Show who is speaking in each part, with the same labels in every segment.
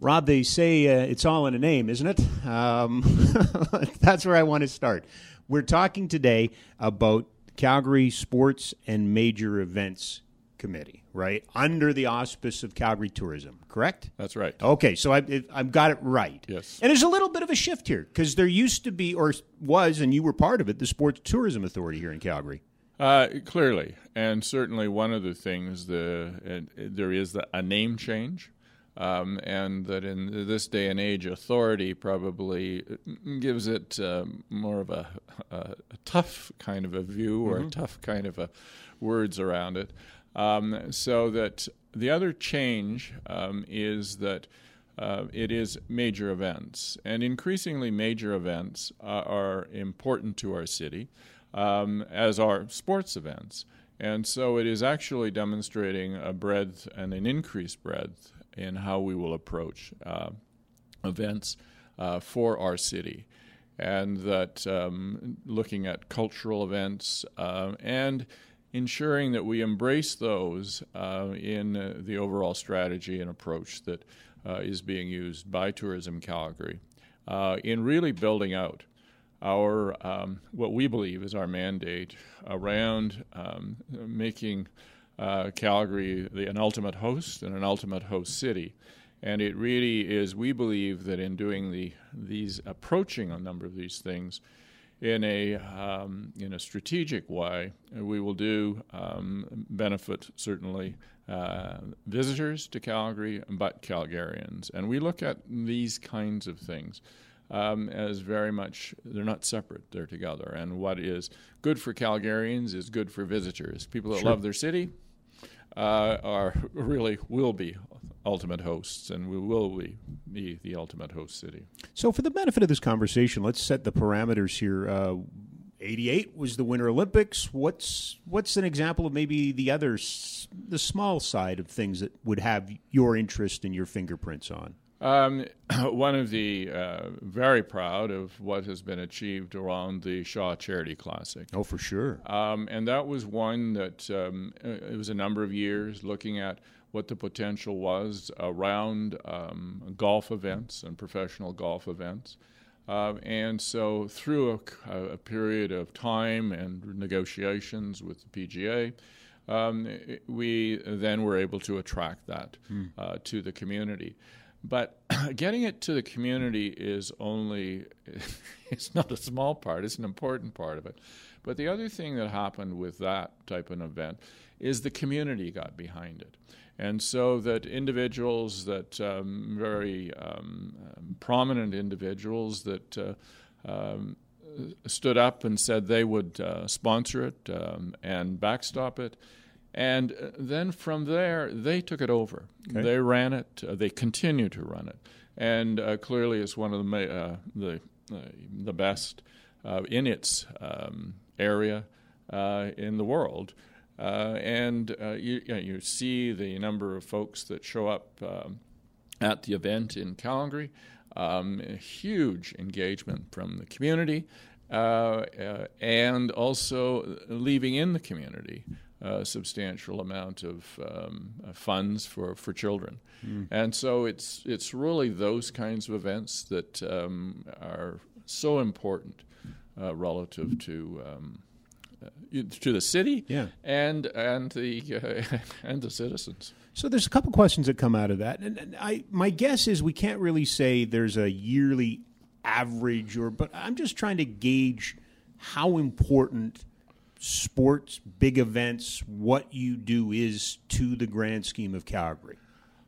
Speaker 1: Rob, they say uh, it's all in a name, isn't it? Um, that's where I want to start. We're talking today about Calgary Sports and Major Events Committee, right? Under the auspice of Calgary Tourism, correct?
Speaker 2: That's right.
Speaker 1: Okay, so I, I've got it right.
Speaker 2: Yes.
Speaker 1: And there's a little bit of a shift here because there used to be, or was, and you were part of it, the Sports Tourism Authority here in Calgary.
Speaker 2: Uh, clearly, and certainly one of the things the uh, there is the, a name change. Um, and that in this day and age, authority probably gives it uh, more of a, a, a, tough kind of a view or mm-hmm. a tough kind of a words around it. Um, so that the other change um, is that uh, it is major events, and increasingly major events uh, are important to our city, um, as are sports events. And so it is actually demonstrating a breadth and an increased breadth in how we will approach uh, events uh, for our city. And that um, looking at cultural events uh, and ensuring that we embrace those uh, in uh, the overall strategy and approach that uh, is being used by Tourism Calgary in really building out our um, what we believe is our mandate around um, making uh, Calgary the, an ultimate host and an ultimate host city. And it really is, we believe that in doing the, these, approaching a number of these things in a, um, in a strategic way, we will do um, benefit certainly uh, visitors to Calgary, but Calgarians. And we look at these kinds of things. Um, as very much they're not separate; they're together. And what is good for Calgarians is good for visitors. People that sure. love their city uh, are really will be ultimate hosts, and we will be, be the ultimate host city.
Speaker 1: So, for the benefit of this conversation, let's set the parameters here. Uh, 88 was the Winter Olympics. What's what's an example of maybe the other the small side of things that would have your interest and your fingerprints on?
Speaker 2: Um, one of the uh, very proud of what has been achieved around the Shaw Charity Classic.
Speaker 1: Oh, for sure.
Speaker 2: Um, and that was one that um, it was a number of years looking at what the potential was around um, golf events and professional golf events. Uh, and so, through a, a, period of time and negotiations with the PGA, um, we then were able to attract that hmm. uh, to the community. But getting it to the community is only, it's not a small part, it's an important part of it. But the other thing that happened with that type of event is the community got behind it. And so that individuals that um, very um, um, prominent individuals that uh, um, stood up and said they would uh, sponsor it um, and backstop it and uh, then from there, they took it over. Okay. They ran it. Uh, they continue to run it, and uh, clearly, it's one of the uh, the uh, the best uh, in its um, area in the world. and you, you, know, you, see the number of folks that show up um, at the event in Calgary. Um, huge engagement from the community, and also leaving in the community a substantial amount of um, uh, funds for, for children. Mm. And so it's, it's really those kinds of events that um, are so important uh, relative to. Um, uh, to the city
Speaker 1: yeah.
Speaker 2: and and the uh, and the citizens.
Speaker 1: So there's a couple questions that come out of that, and, and I my guess is we can't really say there's a yearly average, or but I'm just trying to gauge how important sports, big events, what you do is to the grand scheme of Calgary?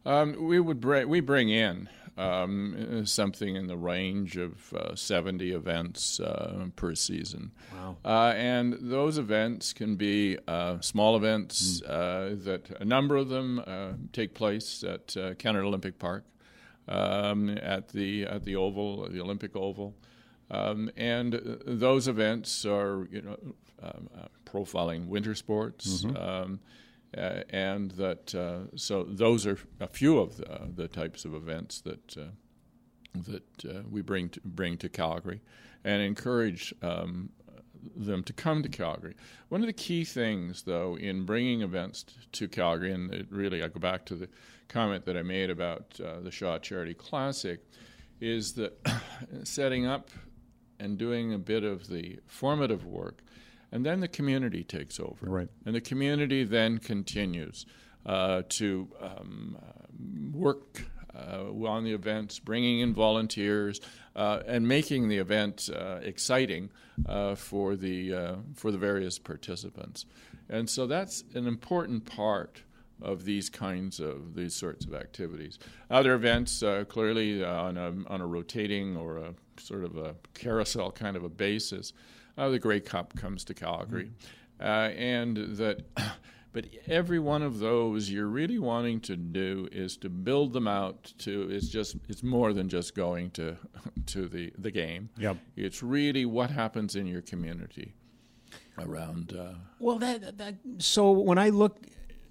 Speaker 2: Um, we would bring we bring in um, something in the range of uh, 70 events uh, per season.
Speaker 1: Wow.
Speaker 2: Uh, and those events can be uh, small events mm. that a number of them uh, take place at Canada Olympic Park, um, at the at the Oval, the Olympic Oval. Um, and those events are, you know, um, uh, profiling winter sports. Mm-hmm. Um, uh, and that uh, so those are a few of the, the types of events that uh, that uh, we bring to, bring to Calgary, and encourage um, them to come to Calgary. One of the key things, though, in bringing events to Calgary, and it really I go back to the comment that I made about uh, the Shaw Charity Classic, is that setting up and doing a bit of the formative work, and then the community takes over.
Speaker 1: Right.
Speaker 2: And the community then continues uh, to um, work uh, on the events, bringing in volunteers, uh, and making the event uh, exciting uh, for the uh, for the various participants. And so that's an important part of these kinds of these sorts of activities. Other events, uh, clearly on a on a rotating or a sort of a carousel kind of a basis, the Grey Cup comes to Calgary, mm-hmm. and that. But every one of those you're really wanting to do is to build them out to it's just it's more than just going to to the the game.
Speaker 1: Yep.
Speaker 2: It's really what happens in your community around uh,
Speaker 1: Well that, that so when I look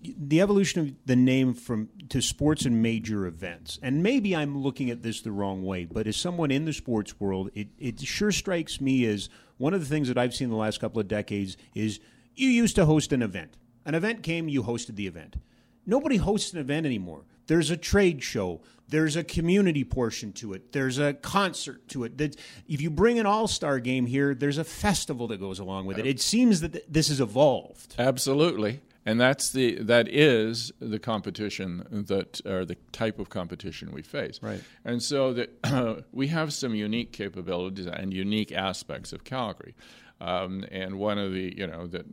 Speaker 1: the evolution of the name from to sports and major events, and maybe I'm looking at this the wrong way, but as someone in the sports world, it, it sure strikes me as one of the things that I've seen the last couple of decades is you used to host an event an event came, you hosted the event. Nobody hosts an event anymore. There's a trade show. There's a community portion to it. There's a concert to it. If you bring an all star game here, there's a festival that goes along with it. It seems that this has evolved.
Speaker 2: Absolutely. And that's the that is the competition that or the type of competition we face.
Speaker 1: Right.
Speaker 2: And so that uh, we have some unique capabilities and unique aspects of Calgary. Um, and one of the you know that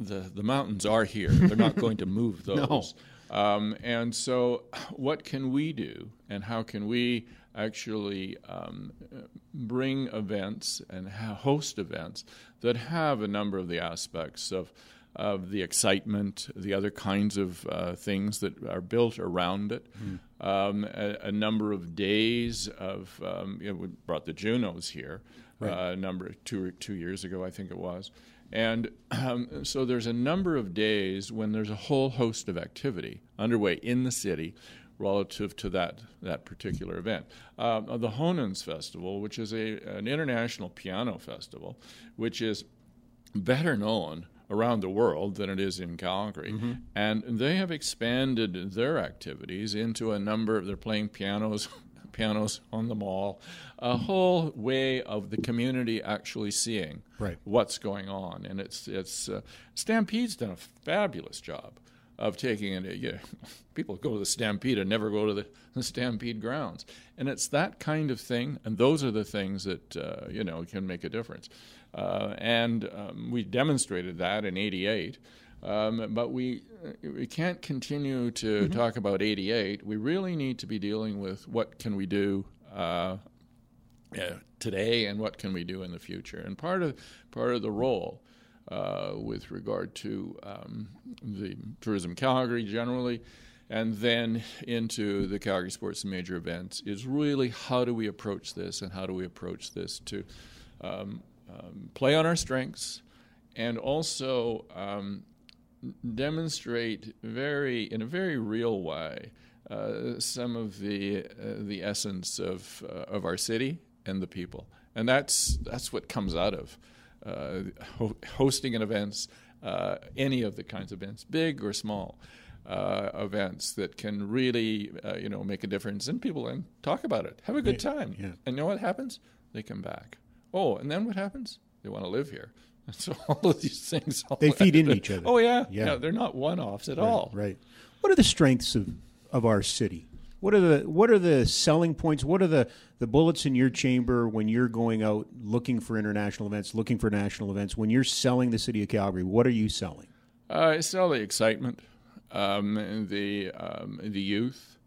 Speaker 2: the the mountains are here. They're not going to move those.
Speaker 1: No.
Speaker 2: Um, and so, what can we do, and how can we actually um, bring events and host events that have a number of the aspects of of the excitement, the other kinds of uh, things that are built around it, mm. um, a, a, number of days of um, you know, we brought the Junos here right. uh, a number two two years ago, I think it was. And um, so there's a number of days when there's a whole host of activity underway in the city relative to that, that particular event. Uh, the Honens Festival, which is a, an international piano festival, which is better known around the world than it is in Calgary. Mm-hmm. And they have expanded their activities into a number, of, they're playing pianos pianos on the mall, a whole way of the community actually seeing
Speaker 1: right.
Speaker 2: what's going on. And it's it's uh, Stampede's done a fabulous job of taking it. Yeah, people go to the Stampede and never go to the, the, Stampede grounds, and it's that kind of thing. And those are the things that uh, you know can make a difference. Uh, and um, we demonstrated that in '88. Um, but we we can't continue to mm-hmm. talk about 88. We really need to be dealing with what can we do uh, today and what can we do in the future. And part of part of the role uh, with regard to um, the tourism Calgary generally, and then into the Calgary sports and major events is really how do we approach this and how do we approach this to um, um play on our strengths and also um, demonstrate very in a very real way uh, some of the uh, the essence of uh, of our city and the people, and that's that's what comes out of uh, ho- hosting an events, uh, any of the kinds of events, big or small. Uh, events that can really, you know, make a difference, in people and talk about it, have a good time,
Speaker 1: yeah.
Speaker 2: and you know what happens? They come back. Oh, and then what happens? They want to live here. So all of these things
Speaker 1: they feed into each other.
Speaker 2: Oh yeah.
Speaker 1: yeah.
Speaker 2: They're not one-offs at
Speaker 1: right,
Speaker 2: all.
Speaker 1: Right. What are the strengths of of our city? What are the what are the selling points? What are the the bullets in your chamber when you're going out looking for international events, looking for national events? When you're selling the city of Calgary, what are you selling?
Speaker 2: Uh, I sell the excitement, um, the um, the youth,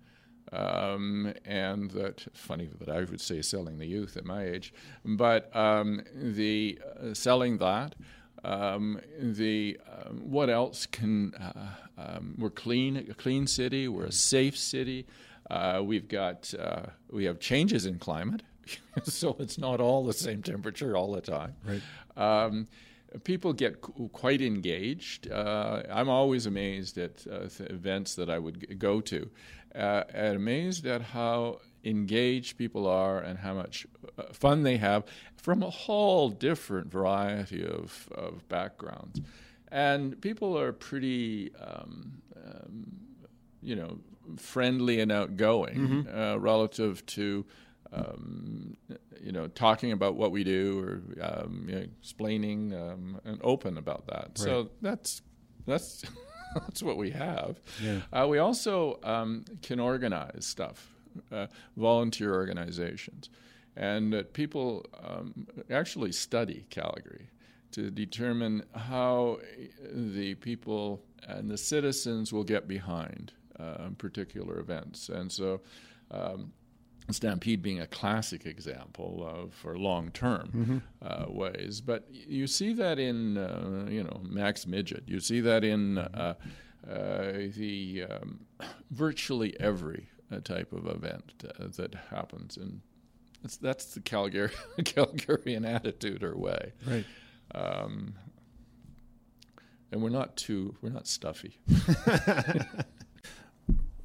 Speaker 2: um, and that funny that I would say selling the youth at my age, but um, the uh, selling that. Um, the um, what else can uh, um, we're clean a clean city we're a safe city uh, we've got uh, we have changes in climate so it's not all the same temperature all the time
Speaker 1: right
Speaker 2: um, people get quite engaged. Uh, I'm always amazed at uh, events that I would go to, uh, and amazed at how engaged people are and how much uh, fun they have from a whole different variety of, of backgrounds. And people are pretty, um, um, you know, friendly and outgoing mm-hmm. uh, relative to. Um, you know, talking about what we do or um, you know, explaining um, and open about that. Right. So that's that's that's what we have. Yeah. Uh, we also um, can organize stuff, uh, volunteer organizations, and uh, people um, actually study Calgary to determine how the people and the citizens will get behind uh, particular events. And so, um, Stampede being a classic example of for long term mm-hmm. uh, ways. But you see that in uh, you know Mac's Midget. You see that in uh, uh the um, virtually every uh, type of event uh, that happens, and that's that's the Calgary Calgarian attitude or way.
Speaker 1: Right. Um,
Speaker 2: and we're not too we're not stuffy.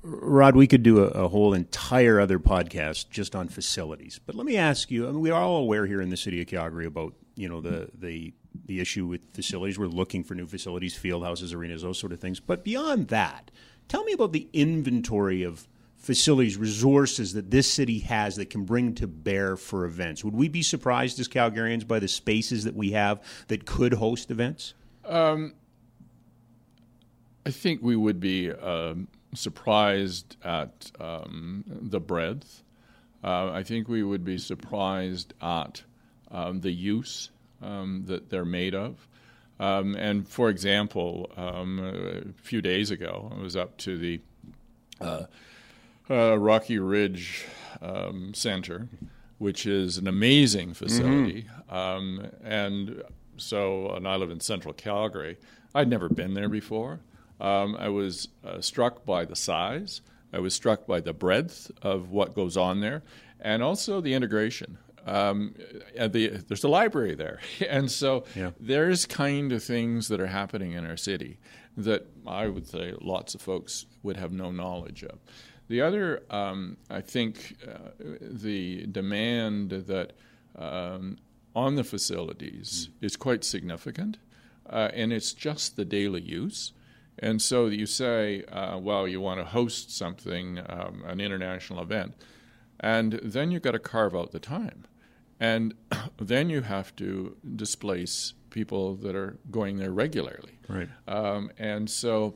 Speaker 1: Rod, we could do a, a, whole entire other podcast just on facilities. But let me ask you: I mean, we are all aware here in the city of Calgary about you know the the the issue with facilities. We're looking for new facilities, field houses, arenas, those sort of things. But beyond that, tell me about the inventory of facilities, resources that this city has that can bring to bear for events. Would we be surprised as Calgarians by the spaces that we have that could host events? Um,
Speaker 2: I think we would be. Um surprised at um, the breadth. Uh, I think we would be surprised at um, the use um, that they're made of. Um, and for example, um, a few days ago, I was up to the uh, uh, Rocky Ridge um, Center, which is an amazing facility. Mm-hmm. and so, and I live in central Calgary. I'd never been there before. Um, I was uh, struck by the size. I was struck by the breadth of what goes on there, and also the integration. Um, the, there's a library there, and so yeah. there's kind of things that are happening in our city that I would say lots of folks would have no knowledge of. The other, um, I think, uh, the demand that um, on the facilities mm. is quite significant, uh, and it's just the daily use. And so you say, uh, well, you want to host something, um, an international event, and then you've got to carve out the time. And then you have to displace people that are going there regularly.
Speaker 1: Right.
Speaker 2: Um, and so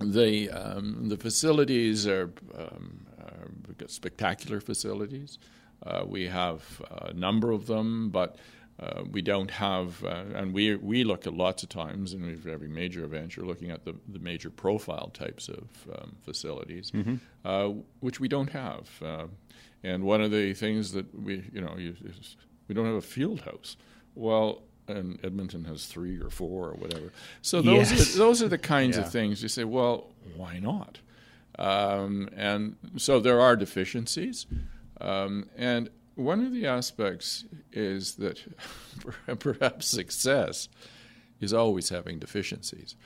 Speaker 2: the, um, the facilities are, um, are spectacular facilities. Uh, we have a number of them, but uh, we don't have, uh, and we we look at lots of times, and we've every major event. You're looking at the, the major profile types of um, facilities, mm-hmm. uh, which we don't have. Uh, and one of the things that we, you know, you, we don't have a field house. Well, and Edmonton has three or four or whatever. So those yes. are, those are the kinds yeah. of things you say. Well, why not? Um, and so there are deficiencies, um, and one of the aspects is that perhaps success is always having deficiencies.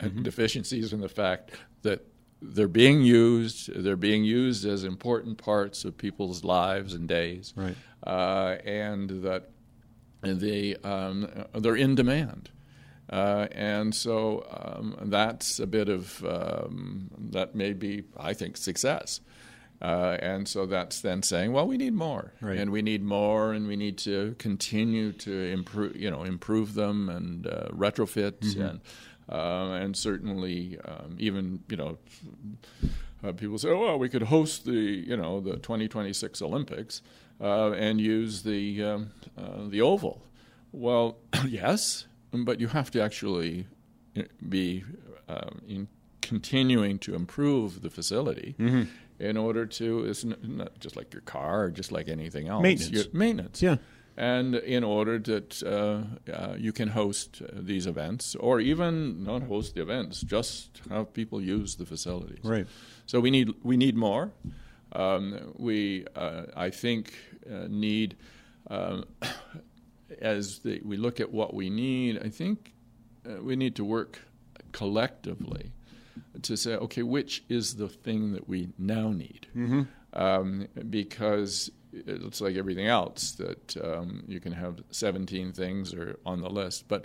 Speaker 2: Mm-hmm. Deficiencies in the fact that they're being used, they're being used as important parts of people's lives and days,
Speaker 1: right.
Speaker 2: uh, and that they, um, they're in demand. Uh, and so um, that's a bit of, um, that may be, I think, success. Uh, and so that's then saying, well, we need more,
Speaker 1: right.
Speaker 2: and we need more, and we need to continue to improve, you know, improve them and uh, retrofit, mm-hmm. and uh, and certainly um, even you know, uh, people say, oh, well, we could host the you know the 2026 Olympics uh, and use the um, uh, the oval. Well, yes, but you have to actually be in continuing to improve the facility. Mm-hmm in order to it's not just like your car or just like anything else.
Speaker 1: Maintenance.
Speaker 2: Your, maintenance.
Speaker 1: Yeah.
Speaker 2: And in order that uh, uh, you can host uh, these events or even not host the events just have people use the facilities.
Speaker 1: Right.
Speaker 2: So we need we need more. Um, we uh, I think uh, need um, as the, we look at what we need I think uh, we need to work collectively to say, okay, which is the thing that we now need? Mm-hmm. um, because it's like everything else that um, you can have 17 things or on the list, but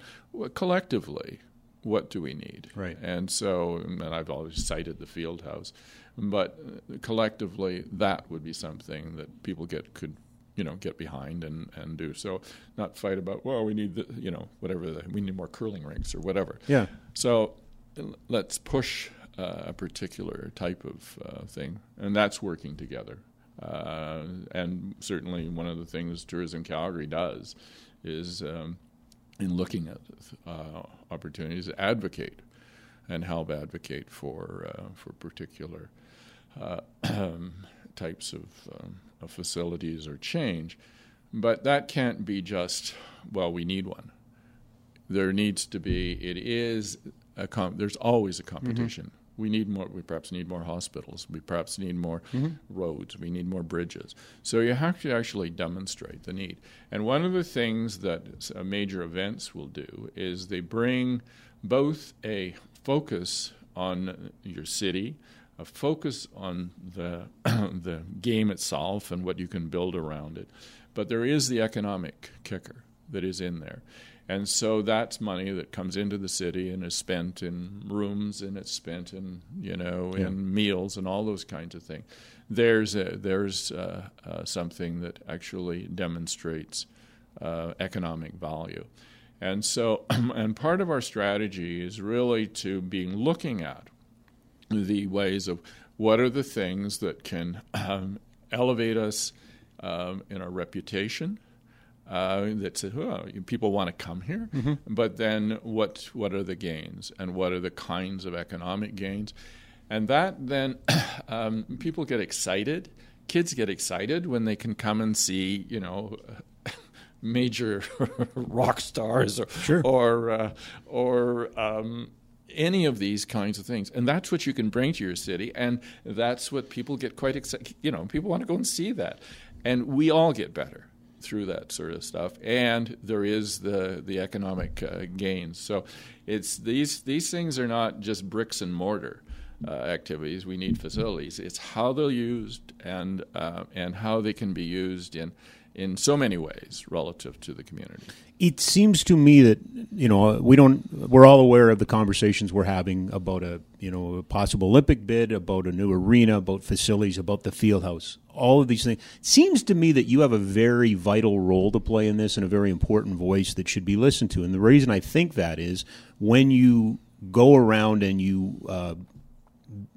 Speaker 2: collectively, what do we need?
Speaker 1: Right.
Speaker 2: And so, and I've always cited the field house, but collectively, that would be something that people get could you know get behind and, and do so not fight about well we need the you know whatever the, we need more curling rinks or whatever
Speaker 1: yeah
Speaker 2: so let's push uh, a particular type of uh, thing and that's working together uh, and certainly one of the things tourism calgary does is um, in looking at uh, opportunities advocate and help advocate for uh, for particular uh, types of um, of facilities or change. But that can't be just, well, we need one. There needs to be, it is, com- there's always a competition. Mm-hmm. We need more, we perhaps need more hospitals. We perhaps need more mm-hmm. roads. We need more bridges. So you have to actually demonstrate the need. And one of the things that major events will do is they bring both a focus on your city, a focus on the the game itself and what you can build around it. But there is the economic kicker that is in there. And so that's money that comes into the city and is spent in rooms and it's spent in you know yeah. in meals and all those kinds of things. There's a, there's uh, uh, something that actually demonstrates uh, economic value, and so and part of our strategy is really to be looking at the ways of what are the things that can um, elevate us um, in our reputation. Uh, that says, well, people want to come here, mm-hmm. but then what? What are the gains, and what are the kinds of economic gains? And that then um, people get excited. Kids get excited when they can come and see, you know, major rock stars or
Speaker 1: sure.
Speaker 2: or uh, or um, any of these kinds of things. And that's what you can bring to your city. And that's what people get quite excited. You know, people want to go and see that. And we all get better through that sort of stuff. And there is the, the economic uh, gains. So it's these, these things are not just bricks and mortar. Uh, activities. We need facilities. It's how they're used and uh, and how they can be used in in so many ways relative to the community.
Speaker 1: It seems to me that you know we don't we're all aware of the conversations we're having about a you know a possible Olympic bid, about a new arena, about facilities, about the field house. All of these things. It seems to me that you have a very vital role to play in this and a very important voice that should be listened to. And the reason I think that is when you go around and you uh,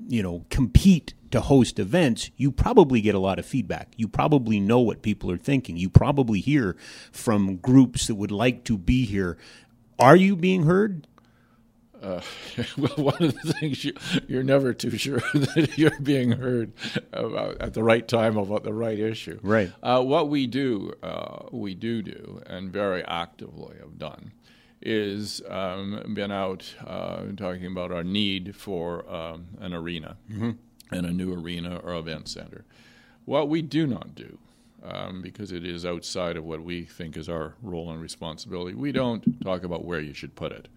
Speaker 1: you know compete to host events, you probably get a lot of feedback. You probably know what people are thinking. You probably hear from groups that would like to be here. Are you being heard?
Speaker 2: Uh, well, one of the things you, are never too sure that you're being heard about at the right time about the right issue.
Speaker 1: Right.
Speaker 2: Uh, what we do, uh, we do do, and very actively have done, is um, been out uh, talking about our need for um, an arena mm-hmm. And a new arena or event center. What we do not do, um, because it is outside of what we think is our role and responsibility, we don't talk about where you should put it.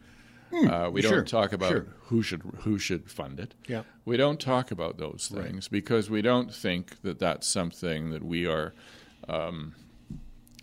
Speaker 1: Mm,
Speaker 2: uh, we
Speaker 1: sure,
Speaker 2: don't talk about
Speaker 1: sure.
Speaker 2: who should who should fund it.
Speaker 1: Yeah.
Speaker 2: We don't talk about those things
Speaker 1: right.
Speaker 2: because we don't think that that's something that we are. Um,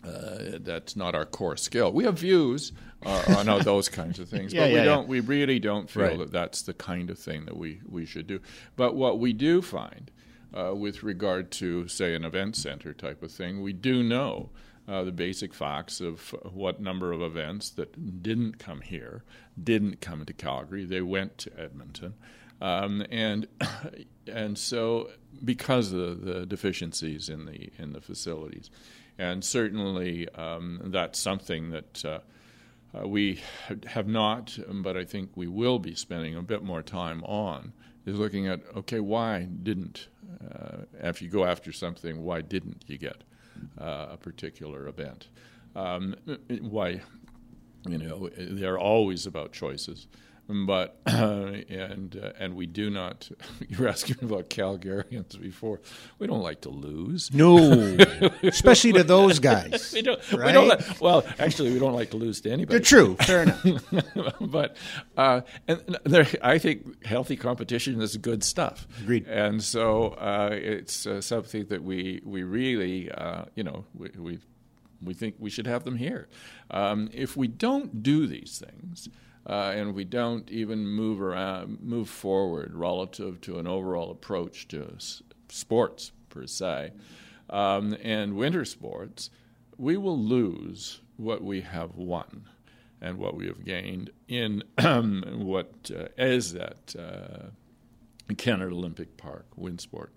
Speaker 2: uh, that's not our core skill. We have views uh, on those kinds of things,
Speaker 1: yeah,
Speaker 2: but
Speaker 1: yeah,
Speaker 2: we don't.
Speaker 1: Yeah.
Speaker 2: We really don't feel
Speaker 1: right.
Speaker 2: that that's the kind of thing that we we should do. But what we do find, uh, with regard to say an event center type of thing, we do know. Uh, the basic facts of what number of events that didn't come here, didn't come to Calgary, they went to Edmonton, um, and and so because of the deficiencies in the in the facilities, and certainly um, that's something that uh, uh, we have not, but I think we will be spending a bit more time on, is looking at okay, why didn't, uh, if you go after something, why didn't you get uh, a particular event? Um, why, you know, they're always about choices. But uh, and uh, and we do not. You were asking about Calgarians before. We don't like to lose.
Speaker 3: No, especially to those guys.
Speaker 2: we don't.
Speaker 3: Right?
Speaker 2: We don't. Like, well, actually, we don't like to lose to anybody.
Speaker 3: They're true. Fair enough.
Speaker 2: but uh, and there, I think healthy competition is good stuff.
Speaker 1: Agreed.
Speaker 2: And so uh, it's uh, something that we we really uh, you know we, we we think we should have them here. Um, if we don't do these things. Uh, and we don't even move around, move forward relative to an overall approach to sports per se, um, and winter sports, we will lose what we have won and what we have gained in what uh, is that uh, Canada Olympic Park WinSport.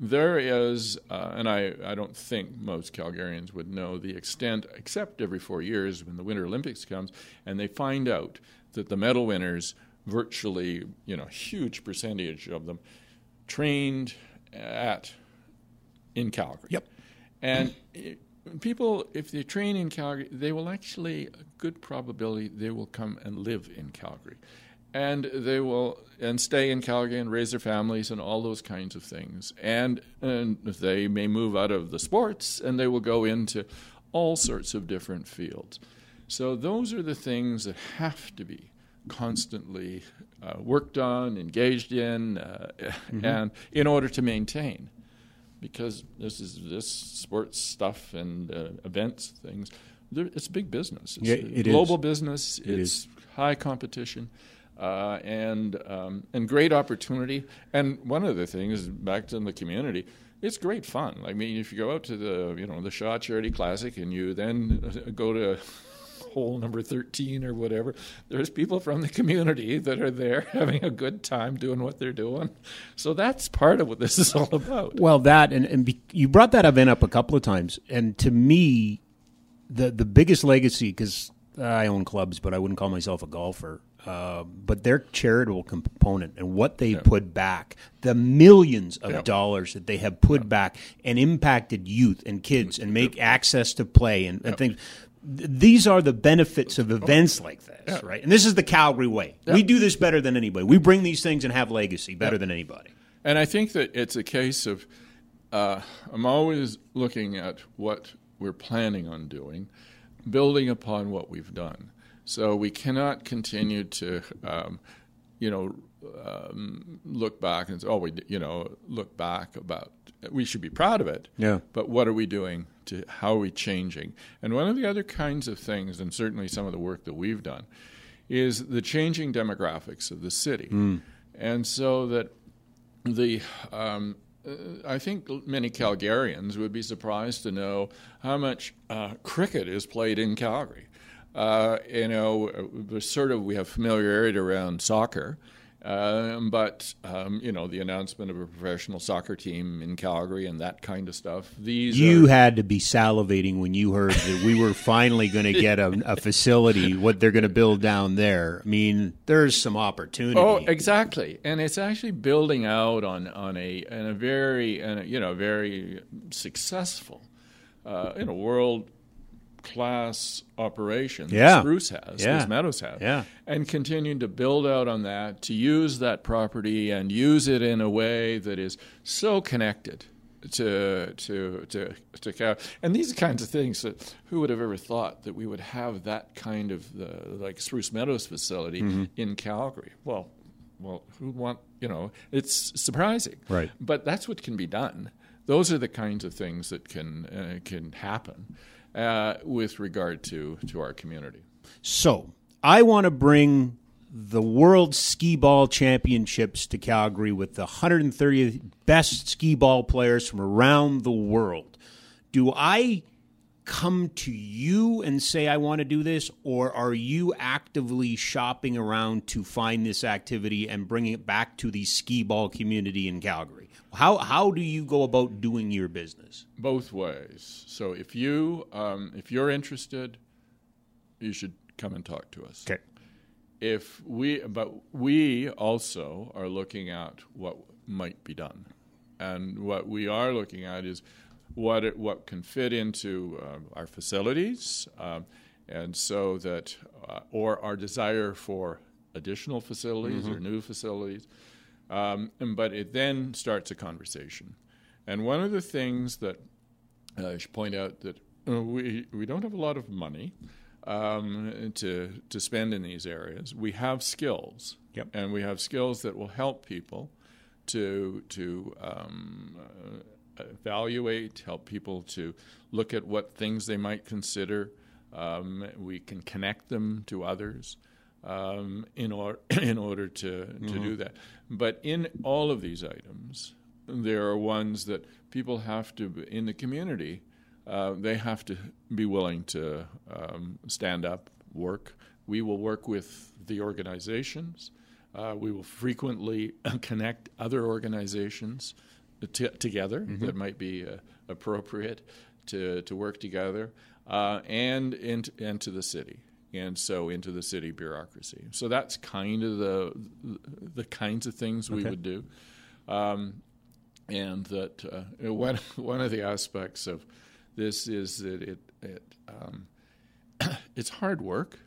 Speaker 2: There is, uh, and I, I don't think most Calgarians would know the extent, except every four years when the Winter Olympics comes, and they find out that the medal winners, virtually, you know, huge percentage of them, trained at in Calgary.
Speaker 1: Yep.
Speaker 2: And it, people, if they train in Calgary, they will actually, a good probability, they will come and live in Calgary. And they will and stay in Calgary and raise their families and all those kinds of things. And, and they may move out of the sports and they will go into all sorts of different fields. So those are the things that have to be constantly uh, worked on, engaged in, uh, mm-hmm. and in order to maintain because this is this sports stuff and uh, events things. It's big business. It's
Speaker 1: yeah, it
Speaker 2: global
Speaker 1: is.
Speaker 2: business.
Speaker 1: It
Speaker 2: it's high competition. Uh, and um, and great opportunity. And one of the things back to the community, it's great fun. I mean, if you go out to the you know the Shaw Charity Classic and you then go to hole number 13 or whatever, there's people from the community that are there having a good time doing what they're doing. So that's part of what this is all about.
Speaker 1: Well, that and, and be, you brought that event up a couple of times, and to me, the the biggest legacy because I own clubs, but I wouldn't call myself a golfer. Uh, but their charitable component and what they
Speaker 2: Yeah.
Speaker 1: put back, the millions of
Speaker 2: Yeah.
Speaker 1: dollars that they have put back and impacted youth and kids and make access to play and, and things. These are the benefits of events like this,
Speaker 2: Yeah.
Speaker 1: right? And this is the Calgary way. We do this better than anybody. We bring these things and have legacy better than anybody.
Speaker 2: And I think that it's a case of uh, I'm always looking at what we're planning on doing, building upon what we've done. So we cannot continue to, um, you know, um, look back and say, oh, we, you know, look back about. We should be proud of it.
Speaker 1: Yeah.
Speaker 2: But what are we doing? To how are we changing? And one of the other kinds of things, and certainly some of the work that we've done, is the changing demographics of the city, and so that the um, I think many Calgarians would be surprised to know how much uh, cricket is played in Calgary. Uh, you know, sort of we have familiarity around soccer, um, but um, you know the announcement of a professional soccer team in Calgary and that kind of stuff. These
Speaker 1: You
Speaker 2: are,
Speaker 1: had to be salivating when you heard that we were finally going to get a, a facility, what they're going to build down there. I mean, there's some opportunity.
Speaker 2: Oh, exactly, and it's actually building out on on a on a very and you know very successful, uh, you know, world class operation. that
Speaker 1: Yeah.
Speaker 2: Spruce has,
Speaker 1: Yeah.
Speaker 2: Spruce Meadows has,
Speaker 1: Yeah.
Speaker 2: and continuing to build out on that to use that property and use it in a way that is so connected to to to to Cal. And these are kinds of things that who would have ever thought that we would have that kind of uh, like Spruce Meadows facility
Speaker 1: Mm-hmm.
Speaker 2: in Calgary? Well, well, who want you know? It's surprising,
Speaker 1: Right.
Speaker 2: But that's what can be done. Those are the kinds of things that can uh, can happen uh, with regard to to our community.
Speaker 1: So I want to bring the World Skee-Ball Championships to Calgary with the 130 best Skee-Ball players from around the world. Do I come to you and say I want to do this, or are you actively shopping around to find this activity and bringing it back to the Skee-Ball community in Calgary? How how do you go about doing your business?
Speaker 2: both ways. So if you um, if you're interested, you should come and talk to us.
Speaker 1: Okay.
Speaker 2: If we but we also are looking at what might be done, and what we are looking at is what it, what can fit into um, our facilities, um, and so that uh, or our desire for additional facilities or new facilities. Um, and- but it then starts a conversation. And one of the things that uh, I should point out that uh, we we don't have a lot of money um, to to spend in these areas. We have skills,
Speaker 1: Yep.
Speaker 2: and we have skills that will help people to to um, uh, evaluate, help people to look at what things they might consider. Um, we can connect them to others um, in order in order to to do that. But in all of these items, there are ones that people have to in the community. Uh, they have to be willing to um, stand up, work. We will work with the organizations. Uh, we will frequently connect other organizations t- together that might be uh, appropriate to, to work together, uh, and into, into the city, and so into the city bureaucracy. So that's kind of the the kinds of things we
Speaker 1: Okay.
Speaker 2: would do, um, and that uh, one one of the aspects of this is that it it um, it's hard work,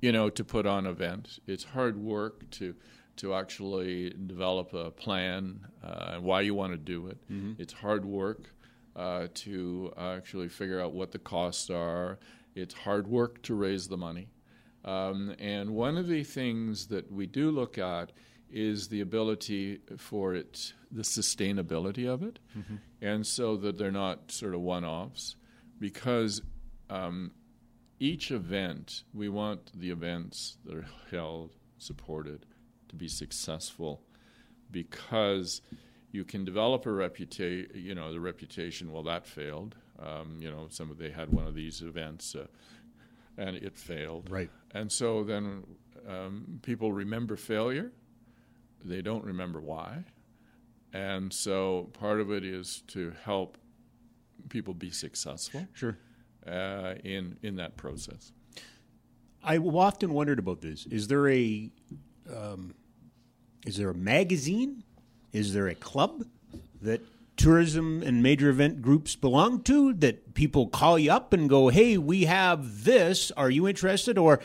Speaker 2: you know, to put on events. It's hard work to to actually develop a plan uh, and why you want to do it. It's hard work uh, to actually figure out what the costs are. It's hard work to raise the money. Um, and one of the things that we do look at is the ability for it, the sustainability of it, and so that they're not sort of one offs. Because um, each event, we want the events that are held, supported, to be successful because you can develop a reputation, you know, the reputation, well, that failed. Um, you know, some of they had one of these events uh, and it failed.
Speaker 3: Right.
Speaker 2: And so then um, people remember failure, they don't remember why. And so part of it is to help people be successful
Speaker 1: Sure.
Speaker 2: uh, in, in that process.
Speaker 1: I often wondered about this. Is there a um, is there a magazine? Is there a club that tourism and major event groups belong to that people call you up and go, "Hey, we have this. Are you interested?" Or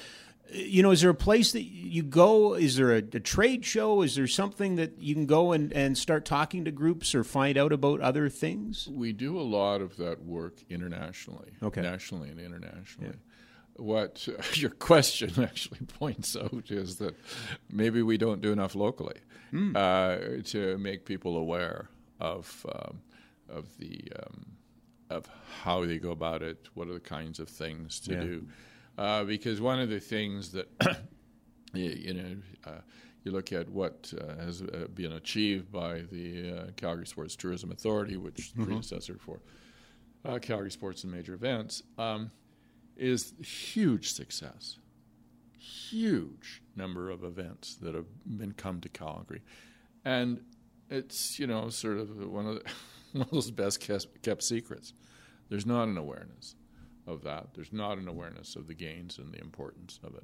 Speaker 1: you know, is there a place that you go? Is there a, a trade show? Is there something that you can go and, and start talking to groups or find out about other things?
Speaker 2: We do a lot of that work internationally,
Speaker 1: Okay.
Speaker 2: nationally and internationally. What your question actually points out is that maybe we don't do enough locally uh, to make people aware of um, of the um, of how they go about it. What are the kinds of things to
Speaker 1: Yeah.
Speaker 2: do? Uh, because one of the things that you, you know, uh, you look at what uh, has uh, been achieved by the uh, Calgary Sports Tourism Authority, which is the predecessor for uh, Calgary Sports and Major Events, um, is huge success. Huge number of events that have been come to Calgary, and it's you know sort of one of the, one of those best kept, kept secrets. There's not an awareness of that. There's not an awareness of the gains and the importance of it,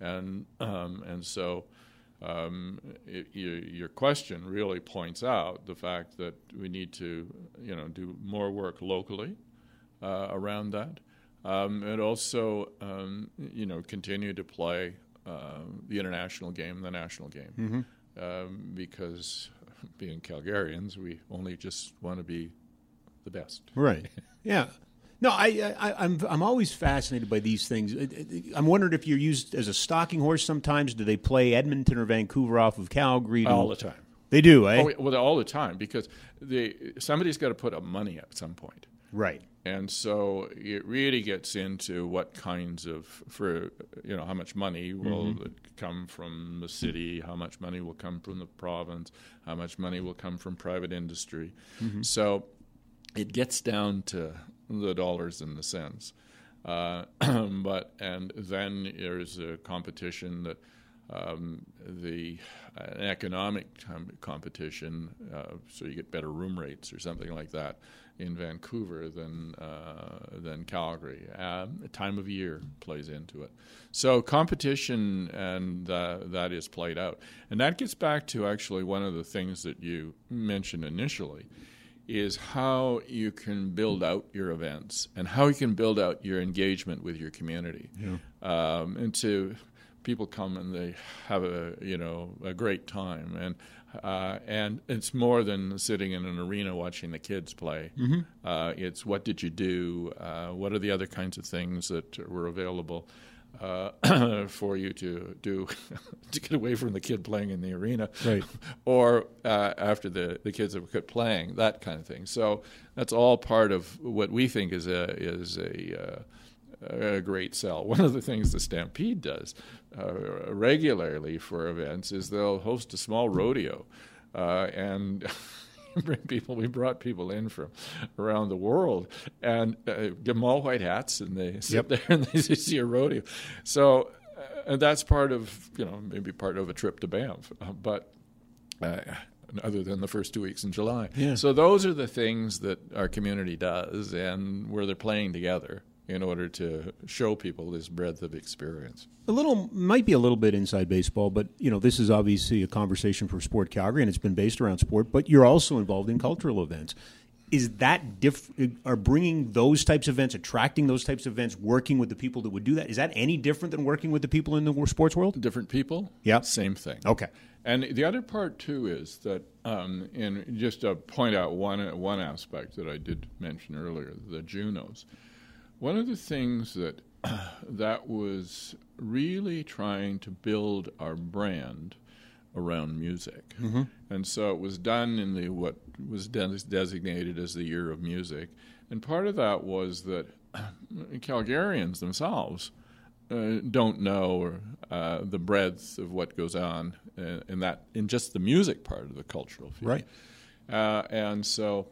Speaker 2: and um, and so um, it, your, your question really points out the fact that we need to you know do more work locally uh, around that, um, and also um, you know continue to play uh, the international game, the national game, um, because being Calgarians, we only just want to be the best.
Speaker 1: Right. Yeah. No, I, I, I'm I'm always fascinated by these things. I'm wondering if you're used as a stalking horse. Sometimes do they play Edmonton or Vancouver off of Calgary?
Speaker 2: All the time.
Speaker 1: They do, eh?
Speaker 2: Oh, well, all the time because they somebody's got to put up money at some point.
Speaker 1: Right.
Speaker 2: And so it really gets into what kinds of, for you know, how much money will come from the city, how much money will come from the province, how much money will come from private industry. So it gets down to the dollars and the cents. Uh, but and then there's a competition that um, the an economic competition, uh, so you get better room rates or something like that in Vancouver than uh, than Calgary. Um, the time of year plays into it. So competition and uh, that is played out, and that gets back to actually one of the things that you mentioned initially is how you can build out your events and how you can build out your engagement with your community. Um, and to people come and they have a you know a great time and uh, and it's more than sitting in an arena watching the kids play. Mm-hmm. Uh, it's what did you do? Uh, what are the other kinds of things that were available uh, for you to do to get away from the kid playing in the arena,
Speaker 1: right?
Speaker 2: or uh, after the, the kids have quit playing, that kind of thing. So that's all part of what we think is a is a uh, a great sell. One of the things the Stampede does uh, regularly for events is they'll host a small rodeo, uh, and bring people. We brought people in from around the world and uh, give them all white hats, and they sit
Speaker 1: Yep.
Speaker 2: there and they see a rodeo. So, uh, and that's part of you know maybe part of a trip to Banff, uh, but. Uh, other than the first two weeks in July,
Speaker 1: Yeah.
Speaker 2: so those are the things that our community does, and where they're playing together in order to show people this breadth of experience.
Speaker 1: A little might be a little bit inside baseball, but you know this is obviously a conversation for Sport Calgary, and it's been based around sport. But you're also involved in cultural events. Is that diff? Are bringing those types of events, attracting those types of events, working with the people that would do that? Is that any different than working with the people in the sports world?
Speaker 2: Different people,
Speaker 1: Yeah.
Speaker 2: same thing.
Speaker 1: Okay.
Speaker 2: And the other part too is that, um, and just to point out one one aspect that I did mention earlier, the Junos. One of the things that that was really trying to build our brand around music, and so it was done in the what was des- designated as the year of music, and part of that was that Calgarians themselves uh, don't know uh, the breadth of what goes on in, in that in just the music part of the cultural field.
Speaker 1: Right.
Speaker 2: Uh, and so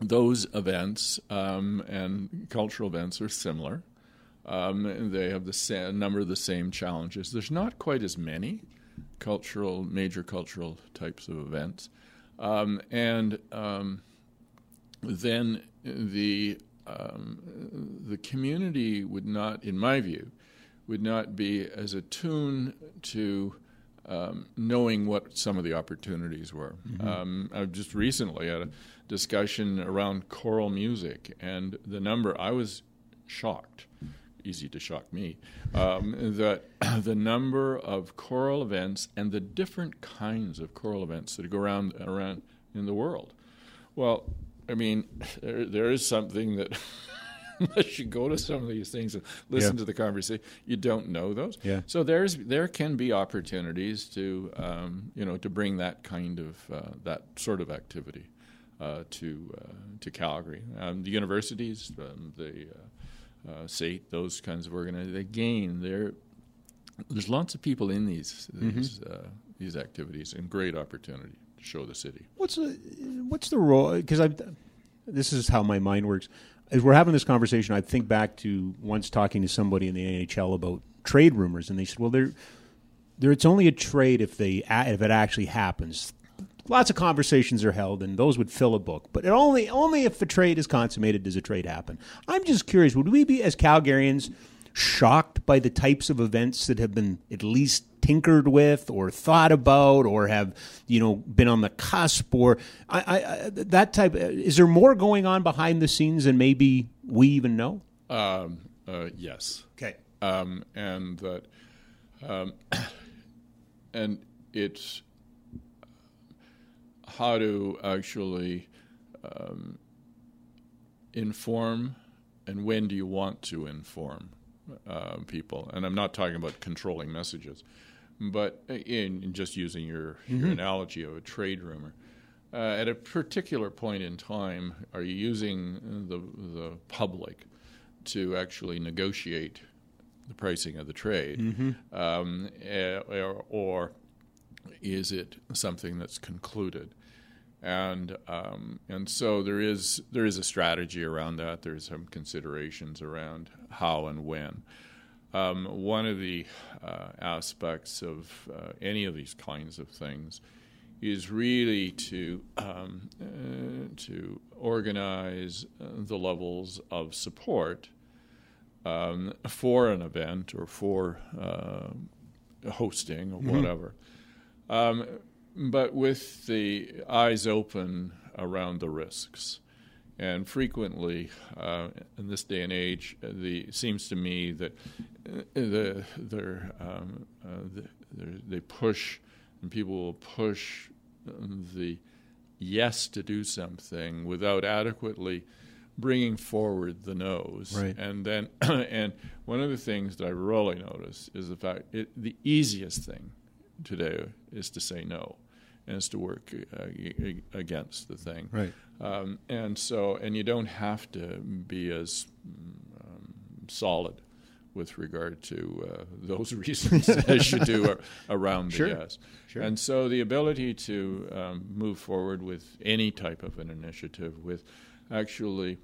Speaker 2: those events um, and cultural events are similar. Um, they have the sa- number of the same challenges. There's not quite as many cultural, major cultural types of events, um, and um, then the um, the community would not, in my view, would not be as attuned to um, knowing what some of the opportunities were. Um, I just recently had a discussion around choral music, and the number I was shocked. Easy to shock me. Um, that the number of choral events and the different kinds of choral events that go around around in the world. Well, I mean, there, there is something that unless you go to some of these things and listen
Speaker 1: Yeah.
Speaker 2: to the conversation, you don't know those.
Speaker 1: Yeah.
Speaker 2: So there's there can be opportunities to um, you know to bring that kind of uh, that sort of activity uh, to uh, to Calgary. Um, the universities, um, the uh, uh, SAIT, those kinds of organizations. Again, there there's lots of people in these these, uh, these activities and great opportunity to show the city.
Speaker 1: What's the what's the role? Because I, this is how my mind works. As we're having this conversation, I think back to once talking to somebody in the NHL about trade rumors, and they said, "Well, there, there, it's only a trade if they if it actually happens." Lots of conversations are held, and those would fill a book. But it only only if a trade is consummated does a trade happen. I'm just curious: would we be as Calgarians shocked by the types of events that have been at least tinkered with or thought about or have you know been on the cusp or I, I, that type is there more going on behind the scenes than maybe we even know
Speaker 2: Um, uh, yes.
Speaker 1: okay
Speaker 2: um, and that, um, and it's how to actually um, inform, and when do you want to inform uh, people? And I'm not talking about controlling messages, but in, in just using your, your analogy of a trade rumor. Uh, at a particular point in time, are you using the the public to actually negotiate the pricing of the trade, um, eh, or, or is it something that's concluded? And um, and so there is there is a strategy around that. There's some considerations around how and when. Um, one of the uh, aspects of uh, any of these kinds of things is really to um, uh, to organize uh, the levels of support um, for an event or for uh, hosting or whatever, um, but with the eyes open around the risks. And frequently, uh, in this day and age, uh, the seems to me that uh, the, they're, um, uh, they're, they push, and people will push the yes to do something without adequately bringing forward the nose.
Speaker 1: Right.
Speaker 2: And then, and one of the things that I really notice is the fact it, the easiest thing today is to say no, is to work uh, against the thing.
Speaker 1: Right.
Speaker 2: Um, and so, and you don't have to be as um, solid with regard to uh, those reasons as you do ar- around
Speaker 1: Sure.
Speaker 2: the yes.
Speaker 1: Sure.
Speaker 2: And so the ability to um, move forward with any type of an initiative, with actually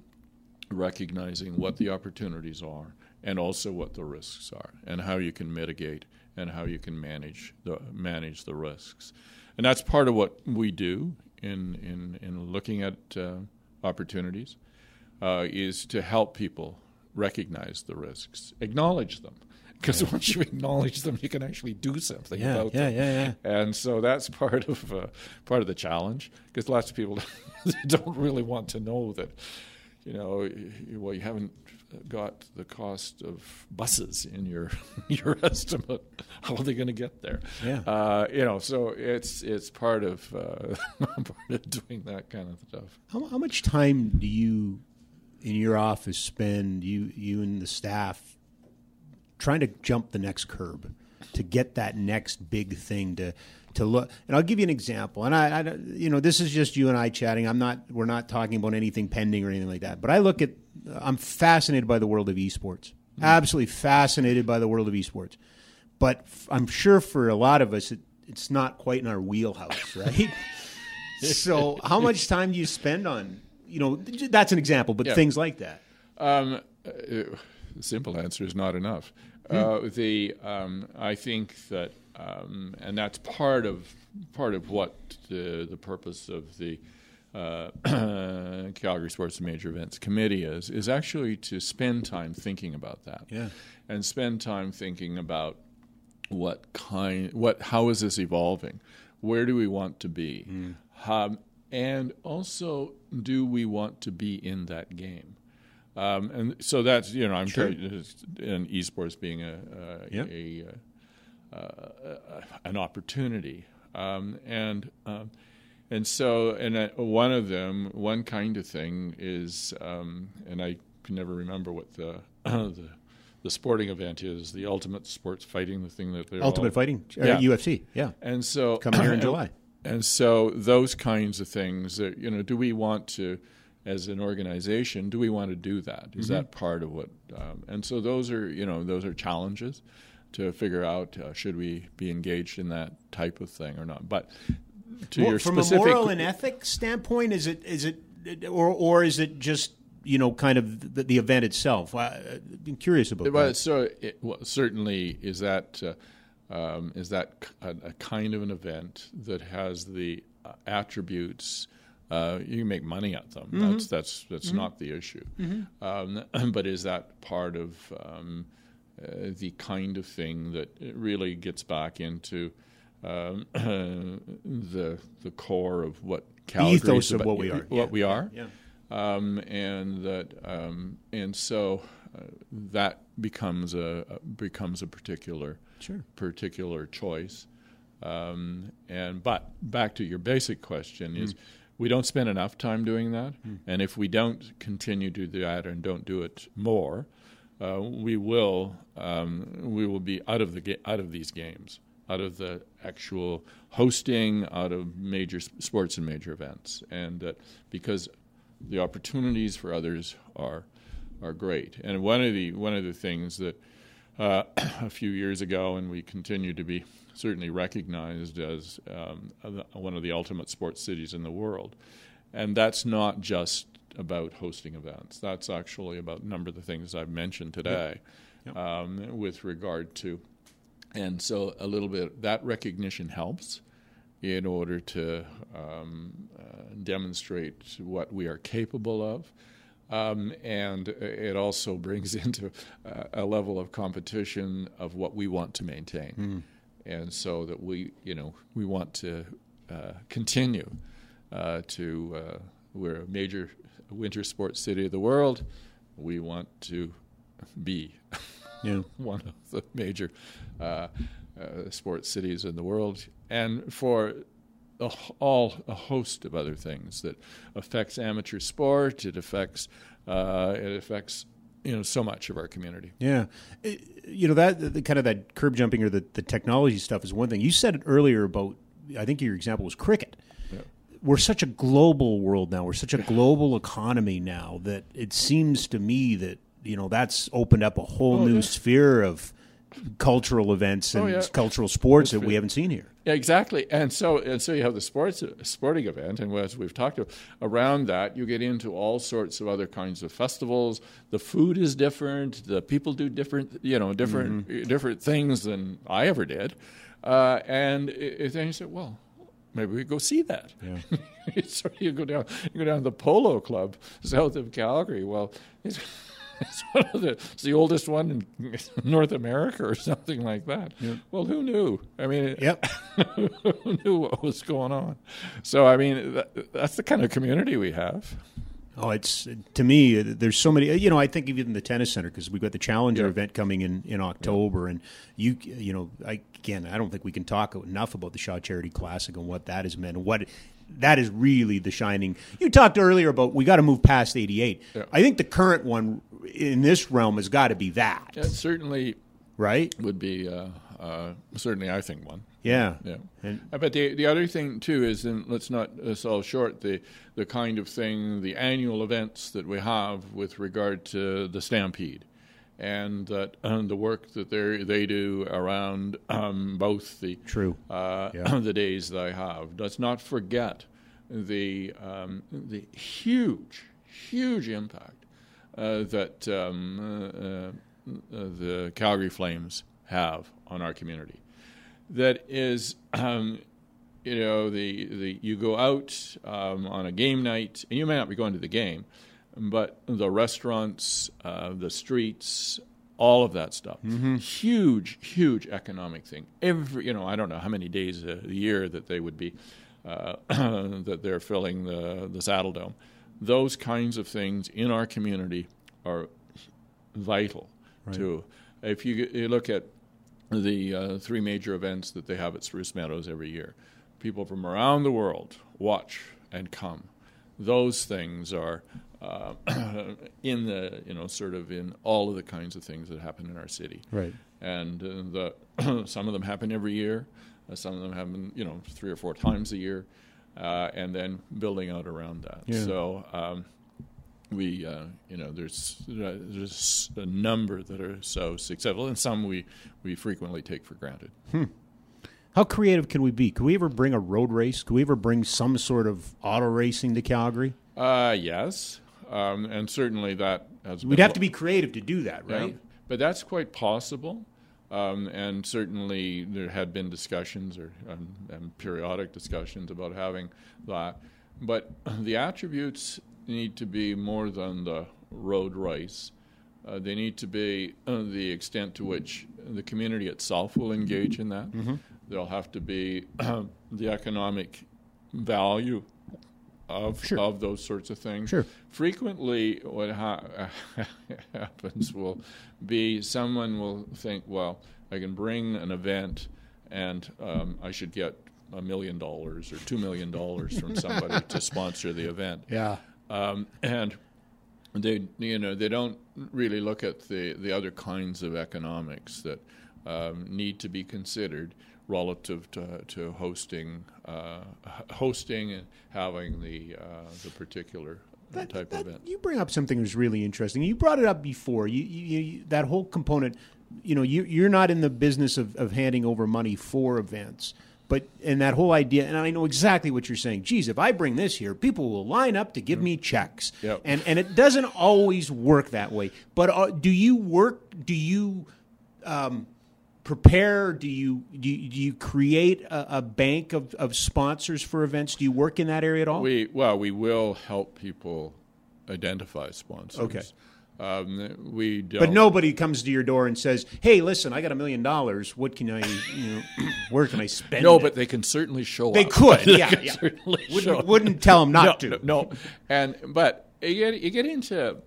Speaker 2: recognizing what the opportunities are and also what the risks are and how you can mitigate and how you can manage the manage the risks. And that's part of what we do in in, in looking at uh, opportunities uh, is to help people recognize the risks, acknowledge them. Because once you acknowledge them, you can actually do something
Speaker 1: Yeah,
Speaker 2: about
Speaker 1: yeah,
Speaker 2: them.
Speaker 1: yeah, yeah.
Speaker 2: And so that's part of uh, part of the challenge because lots of people don't really want to know that, you know, well, you haven't got the cost of buses in your your estimate. How are they going to get there?
Speaker 1: Yeah.
Speaker 2: Uh, you know, so it's it's part of uh, part of doing that kind of stuff.
Speaker 1: How, how much time do you, in your office, spend you you and the staff trying to jump the next curb to get that next big thing to to look? And I'll give you an example. And I, I you know, this is just you and I chatting. I'm not. We're not talking about anything pending or anything like that. But I look at. I'm fascinated by the world of esports. Absolutely fascinated by the world of esports. But f- I'm sure for a lot of us, it, it's not quite in our wheelhouse, right? so how much time do you spend on you know that's an example but
Speaker 2: Yeah.
Speaker 1: things like that
Speaker 2: Um, uh, the simple answer is not enough. Uh, the um, I think that, um, and that's part of part of what the the purpose of the uh, Calgary Sports and Major Events Committee is is actually to spend time thinking about that.
Speaker 1: Yeah.
Speaker 2: and spend time thinking about what kind, what, how is this evolving? Where do we want to be? Um, and also, do we want to be in that game? Um, and so that's you know I'm
Speaker 1: Sure.
Speaker 2: in esports being a, a,
Speaker 1: Yep.
Speaker 2: a, uh, uh, an opportunity, um, and um, and so and uh, one of them, one kind of thing is, um, and I can never remember what the the the sporting event is, the ultimate sports fighting, the thing that they're
Speaker 1: ultimate
Speaker 2: all,
Speaker 1: fighting uh,
Speaker 2: Yeah.
Speaker 1: ufc yeah
Speaker 2: and so
Speaker 1: coming here in july
Speaker 2: and so those kinds of things that you know, do we want to, as an organization, do we want to do that? Is
Speaker 1: Mm-hmm.
Speaker 2: that part of what? Um, and so those are you know those are challenges to figure out uh, should we be engaged in that type of thing or not. But to
Speaker 1: Well,
Speaker 2: your
Speaker 1: from
Speaker 2: specific
Speaker 1: a moral and ethics standpoint is it is it or or is it just you know kind of the, the event itself I, i'm curious about
Speaker 2: Well,
Speaker 1: that
Speaker 2: so it, well, certainly is that uh, um, is that a, a kind of an event that has the uh, attributes. Uh, you can make money at them. That's that's that's not the issue. Um, but is that part of um, uh, the kind of thing that really gets back into um, the the core of what Calgary
Speaker 1: ethos
Speaker 2: is
Speaker 1: of what we are.
Speaker 2: What
Speaker 1: Yeah.
Speaker 2: we are
Speaker 1: yeah
Speaker 2: um, and that um, and so uh, that becomes a a- becomes a particular
Speaker 1: Sure.
Speaker 2: particular choice. Um, and but back to your basic question is we don't spend enough time doing that, and if we don't continue to do that and don't do it more, uh, we will um, we will be out of the ga- out of these games, out of the actual hosting, out of major sports and major events, and that because the opportunities for others are are great. And one of the one of the things that uh, a few years ago, and we continue to be certainly recognized as um, one of the ultimate sports cities in the world. And that's not just about hosting events. That's actually about a number of the things I've mentioned today Um, with regard to. And so a little bit, that recognition helps in order to um, uh, demonstrate what we are capable of. Um, and it also brings into uh, a level of competition of what we want to maintain. And so that we, you know, we want to uh, continue uh, to, uh, we're a major, winter sports city of the world. We want to be
Speaker 1: Yeah.
Speaker 2: one of the major uh, uh, sports cities in the world, and for a, all a host of other things that affects amateur sport. It affects uh, it affects you know so much of our community.
Speaker 1: Yeah, Uh, you know that the, kind of that curb jumping or the, the technology stuff is one thing. You said it earlier about. I think your example was cricket. We're such a global world now. We're such a global economy now that it seems to me that you know that's opened up a whole
Speaker 2: Oh,
Speaker 1: new
Speaker 2: yeah.
Speaker 1: sphere of cultural events and
Speaker 2: Oh, yeah.
Speaker 1: cultural sports that we haven't seen here.
Speaker 2: Yeah, exactly. And so and so you have the sports sporting event, and as we've talked about, around that you get into all sorts of other kinds of festivals. The food is different. The people do different, you know, different different things than I ever did. Uh, and it, it- then you say, well, maybe we go see that.
Speaker 1: Yeah.
Speaker 2: so you go down, you go down to the Polo Club south of Calgary. Well, it's, it's one of the it's the oldest one in North America or something like that. Well, who knew? I mean,
Speaker 1: Yep.
Speaker 2: who knew what was going on? So, I mean, that, that's the kind of community we have.
Speaker 1: Oh, it's to me. There's so many. You know, I think even the tennis center because we've got the Challenger
Speaker 2: Yeah.
Speaker 1: event coming in in October, and you you know, I, again, I don't think we can talk enough about the Shaw Charity Classic and what that has meant. and What that is really the shining. You talked earlier about we got to move past '88.
Speaker 2: Yeah.
Speaker 1: I think the current one in this realm has got to be that,
Speaker 2: certainly
Speaker 1: right?
Speaker 2: would be, uh, uh, certainly, I think, one.
Speaker 1: Yeah.
Speaker 2: Yeah.
Speaker 1: And-
Speaker 2: Uh, but the the other thing too is, and let's not sell short the the kind of thing, the annual events that we have with regard to the Stampede, and that and the work that they they do around um, both the
Speaker 1: True.
Speaker 2: uh,
Speaker 1: Yeah.
Speaker 2: the days that I have. Let's not forget the um, the huge huge impact uh, that um, uh, uh, the Calgary Flames have on our community that is, um, you know, the, the you go out um, on a game night, and you may not be going to the game, but the restaurants, uh, the streets, all of that stuff, huge, huge economic thing. Every, you know, I don't know how many days a year that they would be uh, that they're filling the the Saddledome. Those kinds of things in our community are vital to. If you, you look at the uh, three major events that they have at Spruce Meadows every year. People from around the world watch and come. Those things are uh, in the you know sort of in all of the kinds of things that happen in our city.
Speaker 1: Right.
Speaker 2: And uh, the some of them happen every year. Uh, some of them happen you know three or four times a year, uh, and then building out around that.
Speaker 1: Yeah.
Speaker 2: So. Um, we uh, you know there's uh, there's a number that are so successful and some we we frequently take for granted
Speaker 1: How creative can we be? Could we ever bring a road race? Could we ever bring some sort of auto racing to Calgary?
Speaker 2: uh, yes um, and certainly that has
Speaker 1: We'd have to be creative to do that,
Speaker 2: Yeah.
Speaker 1: right?
Speaker 2: but that's quite possible um, and certainly there had been discussions or um, and periodic discussions about having that but the attributes need to be more than the road race uh, they need to be uh, the extent to which the community itself will engage in that.
Speaker 1: Mm-hmm.
Speaker 2: There'll have to be the economic value of
Speaker 1: Sure.
Speaker 2: of those sorts of things.
Speaker 1: Sure.
Speaker 2: Frequently, what ha- happens will be someone will think, well, I can bring an event, and um, I should get a million dollars or two million dollars from somebody to sponsor the event
Speaker 1: Yeah.
Speaker 2: Um, and they you know they don't really look at the the other kinds of economics that um, need to be considered relative to, to hosting uh, hosting and having the uh, the particular
Speaker 1: That-
Speaker 2: type
Speaker 1: that-
Speaker 2: of event.
Speaker 1: You bring up something that's really interesting. You brought it up before. You, you, you that whole component. You know, you, you're not in the business of, of handing over money for events, but and that whole idea. And I know exactly what you're saying. Geez, if I bring this here, people will line up to give me checks.
Speaker 2: Yep.
Speaker 1: And and it doesn't always work that way. But uh, do you work? Do you? Um, prepare do you do you, do you create a, a bank of, of sponsors for events do you work in that area at all
Speaker 2: We well, we will help people identify sponsors.
Speaker 1: Okay.
Speaker 2: Um, we don't.
Speaker 1: But nobody comes to your door and says, "Hey, listen, I got a million dollars. What can I, you know, where can I spend it?
Speaker 2: No,
Speaker 1: it?"
Speaker 2: but they can certainly show
Speaker 1: They
Speaker 2: up.
Speaker 1: could,
Speaker 2: They
Speaker 1: yeah,
Speaker 2: can
Speaker 1: yeah.
Speaker 2: certainly
Speaker 1: wouldn't, wouldn't tell them not
Speaker 2: no,
Speaker 1: to.
Speaker 2: No, no. and but you get you get into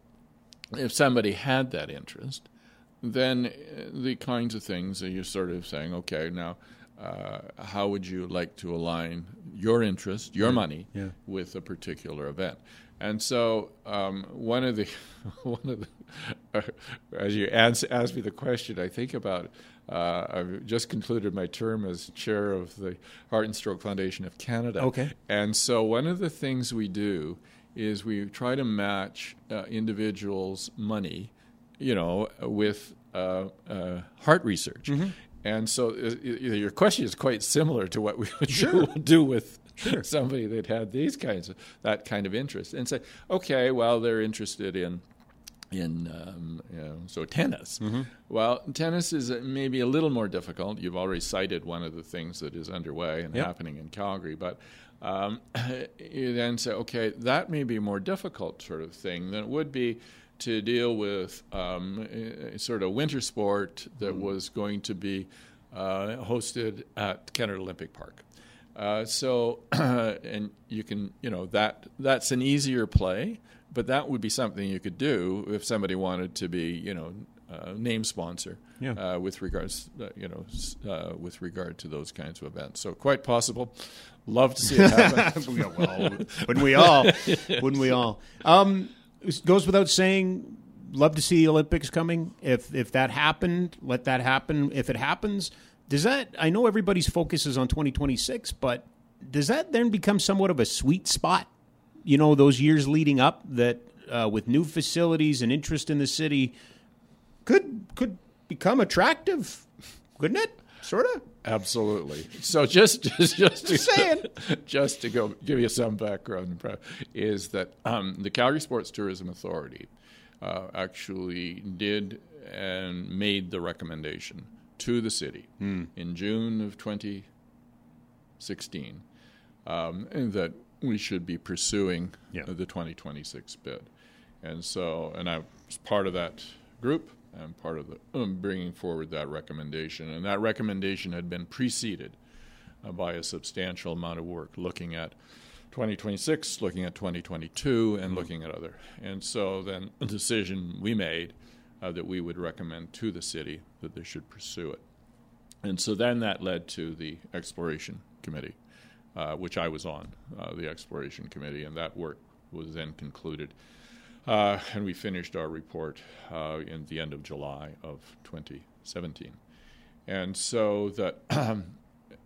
Speaker 2: if somebody had that interest, then uh, the kinds of things that you're sort of saying, okay, now. Uh, how would you like to align your interest, your money,
Speaker 1: Yeah.
Speaker 2: with a particular event? And so, um, one of the one of the uh, as you ask, ask me the question, I think about. Uh, I've just concluded my term as chair of the Heart and Stroke Foundation of Canada.
Speaker 1: Okay.
Speaker 2: And so, one of the things we do is we try to match uh, individuals' money, you know, with uh, uh, heart research. And so, uh, your question is quite similar to what we would do, do with somebody that had these kinds of that kind of interest, and say, okay, well, they're interested in in um, you know, so tennis. Well, tennis is uh, maybe a little more difficult. You've already cited one of the things that is underway and
Speaker 1: Yep.
Speaker 2: happening in Calgary, but um, you then say, okay, that may be a more difficult sort of thing than it would be to deal with um, a- a sort of winter sport that was going to be uh, hosted at Canada Olympic Park. Uh, so, and you can, you know, that that's an easier play, but that would be something you could do if somebody wanted to be, you know, uh, name sponsor
Speaker 1: Yeah.
Speaker 2: uh, with regards, uh, you know, uh, with regard to those kinds of events. So, quite possible. Love to see it happen.
Speaker 1: Yeah, well, wouldn't we all? Wouldn't we all? Um, it goes without saying. Love to see the Olympics coming. If if that happened, let that happen. If it happens, does that? I know everybody's focus is on 2026, but does that then become somewhat of a sweet spot? You know, those years leading up that uh, with new facilities and interest in the city could could become attractive, couldn't it? Sort of.
Speaker 2: Absolutely. So just just just to,
Speaker 1: saying.
Speaker 2: just to go give you some background is that um, the Calgary Sports Tourism Authority uh, actually did and made the recommendation to the city in June of 2016 um, that we should be pursuing
Speaker 1: Yeah.
Speaker 2: the 2026 bid. And so, and I was part of that group and part of the um, bringing forward that recommendation. And that recommendation had been preceded uh, by a substantial amount of work looking at 2026, looking at 2022, and looking at other. And so then a decision we made uh, that we would recommend to the city that they should pursue it. And so then that led to the exploration committee, uh, which I was on, uh, the exploration committee, and that work was then concluded. Uh, and we finished our report uh, in the end of July of 2017. And so that,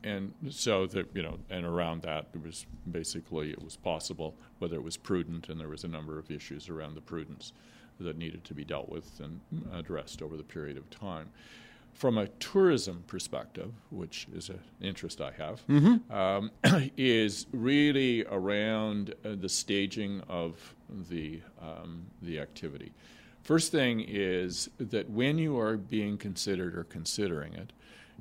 Speaker 2: and so that you know, and around that, it was basically it was possible whether it was prudent, and there was a number of issues around the prudence that needed to be dealt with and addressed over the period of time. From a tourism perspective, which is an interest I have, um, is really around uh, the staging of the um, the activity. First thing is that when you are being considered or considering it,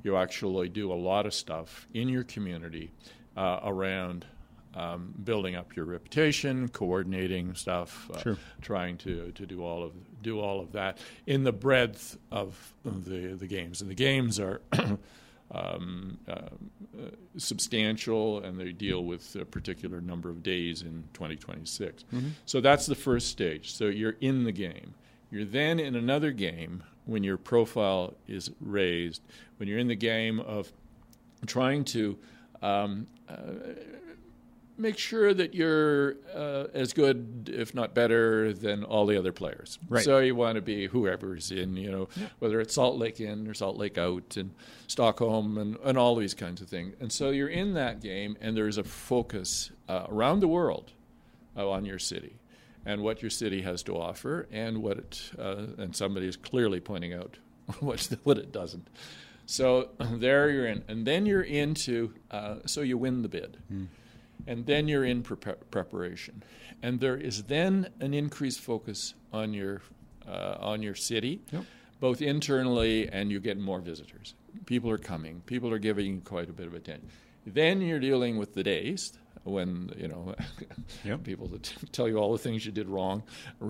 Speaker 2: you actually do a lot of stuff in your community uh, around um, building up your reputation, coordinating stuff, uh,
Speaker 1: Sure.
Speaker 2: trying to, to do all of do all of that in the breadth of the the games. And the games are um, uh, uh, substantial, and they deal with a particular number of days in 2026. So that's the first stage. So you're in the game. You're then in another game when your profile is raised. When you're in the game of trying to um, uh, make sure that you're uh, as good, if not better, than all the other players.
Speaker 1: Right.
Speaker 2: So you want to be whoever's in, you know, whether it's Salt Lake in or Salt Lake out, and Stockholm, and, and all these kinds of things. And so you're in that game, and there's a focus uh, around the world uh, on your city and what your city has to offer, and what it, uh, and somebody is clearly pointing out what what it doesn't. So there you're in, and then you're into. Uh, so you win the bid, and then you're in prep preparation, and there is then an increased focus on your uh, on your city,
Speaker 1: Yep.
Speaker 2: both internally and you get more visitors. People are coming. People are giving you quite a bit of attention. Then you're dealing with the days when you know
Speaker 1: Yep.
Speaker 2: people that tell you all the things you did wrong,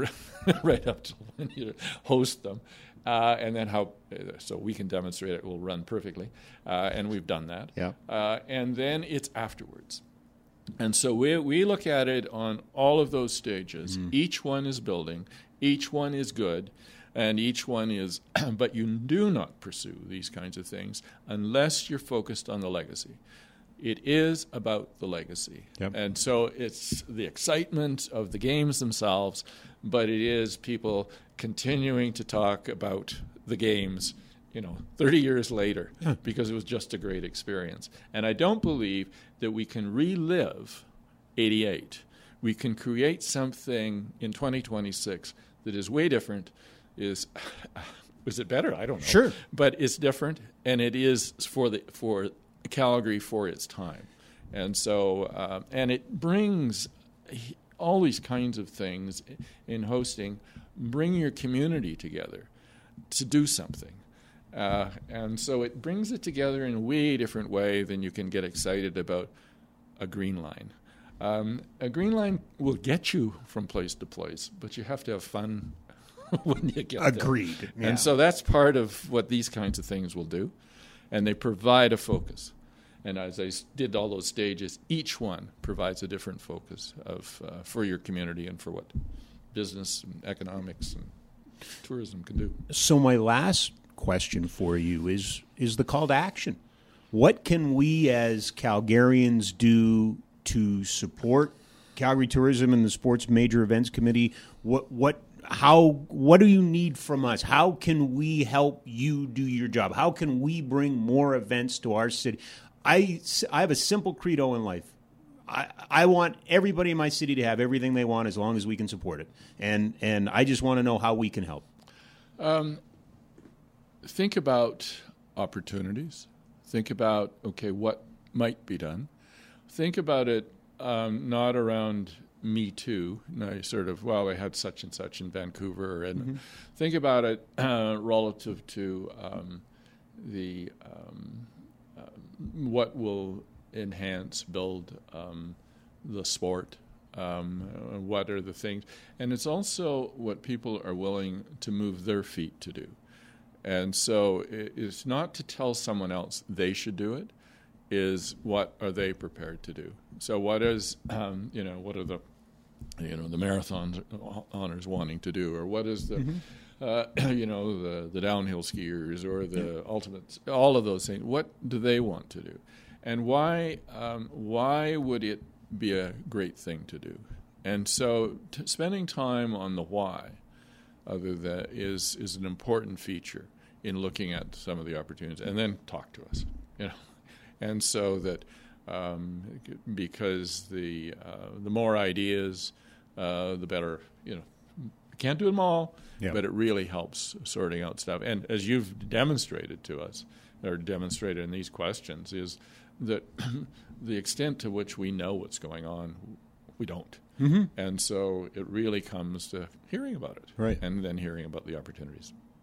Speaker 2: right up to when you host them, uh, and then how uh, so we can demonstrate it will run perfectly, uh, and we've done that.
Speaker 1: Yeah.
Speaker 2: Uh, and then it's afterwards. And so we, we look at it on all of those stages. Mm-hmm. Each one is building, each one is good, and each one is, but you do not pursue these kinds of things unless you're focused on the legacy. It is about the legacy.
Speaker 1: Yep.
Speaker 2: And so it's the excitement of the games themselves, but it is people continuing to talk about the games, you know, 30 years later because it was just a great experience. And I don't believe that we can relive 88. We can create something in 2026 that is way different is is it better? I don't know.
Speaker 1: Sure.
Speaker 2: But it's different and it is for the for Calgary for its time. And so uh, and it brings all these kinds of things in hosting bring your community together to do something. Uh, and so it brings it together in a way different way than you can get excited about a green line. Um, a green line will get you from place to place, but you have to have fun when you get
Speaker 1: Agreed.
Speaker 2: there.
Speaker 1: Yeah.
Speaker 2: And so that's part of what these kinds of things will do, and they provide a focus. And as I did all those stages, each one provides a different focus of uh, for your community and for what business and economics and tourism can do.
Speaker 1: So my last question for you is is the call to action. What can we as Calgarians do to support Calgary Tourism and the Sports Major Events Committee? What what how what do you need from us? How can we help you do your job? How can we bring more events to our city? I I have a simple credo in life. I, I want everybody in my city to have everything they want as long as we can support it. And and I just want to know how we can help.
Speaker 2: Um, think about opportunities. Think about okay, what might be done. Think about it um, not around me too. No, sort of well, I had such and such in Vancouver, and think about it uh, relative to um, the um, uh, what will enhance, build um, the sport. Um, what are the things? And it's also what people are willing to move their feet to do. And so it's not to tell someone else they should do it, is what are they prepared to do? So what is, um, you know, what are the, you know, the marathon honors wanting to do, or what is the, uh, you know, the, the downhill skiers or the ultimates, all of those things. What do they want to do? And why, um, why would it be a great thing to do? And so t- spending time on the why other than is is an important feature in looking at some of the opportunities, and then talk to us, you know, and so that um, because the uh, the more ideas, uh, the better, you know. Can't do them all,
Speaker 1: Yeah.
Speaker 2: but it really helps sorting out stuff. And as you've demonstrated to us, or demonstrated in these questions, is that the extent to which we know what's going on, we don't. Mm-hmm. And so it really comes to hearing about it,
Speaker 1: Right.
Speaker 2: and then hearing about the opportunities.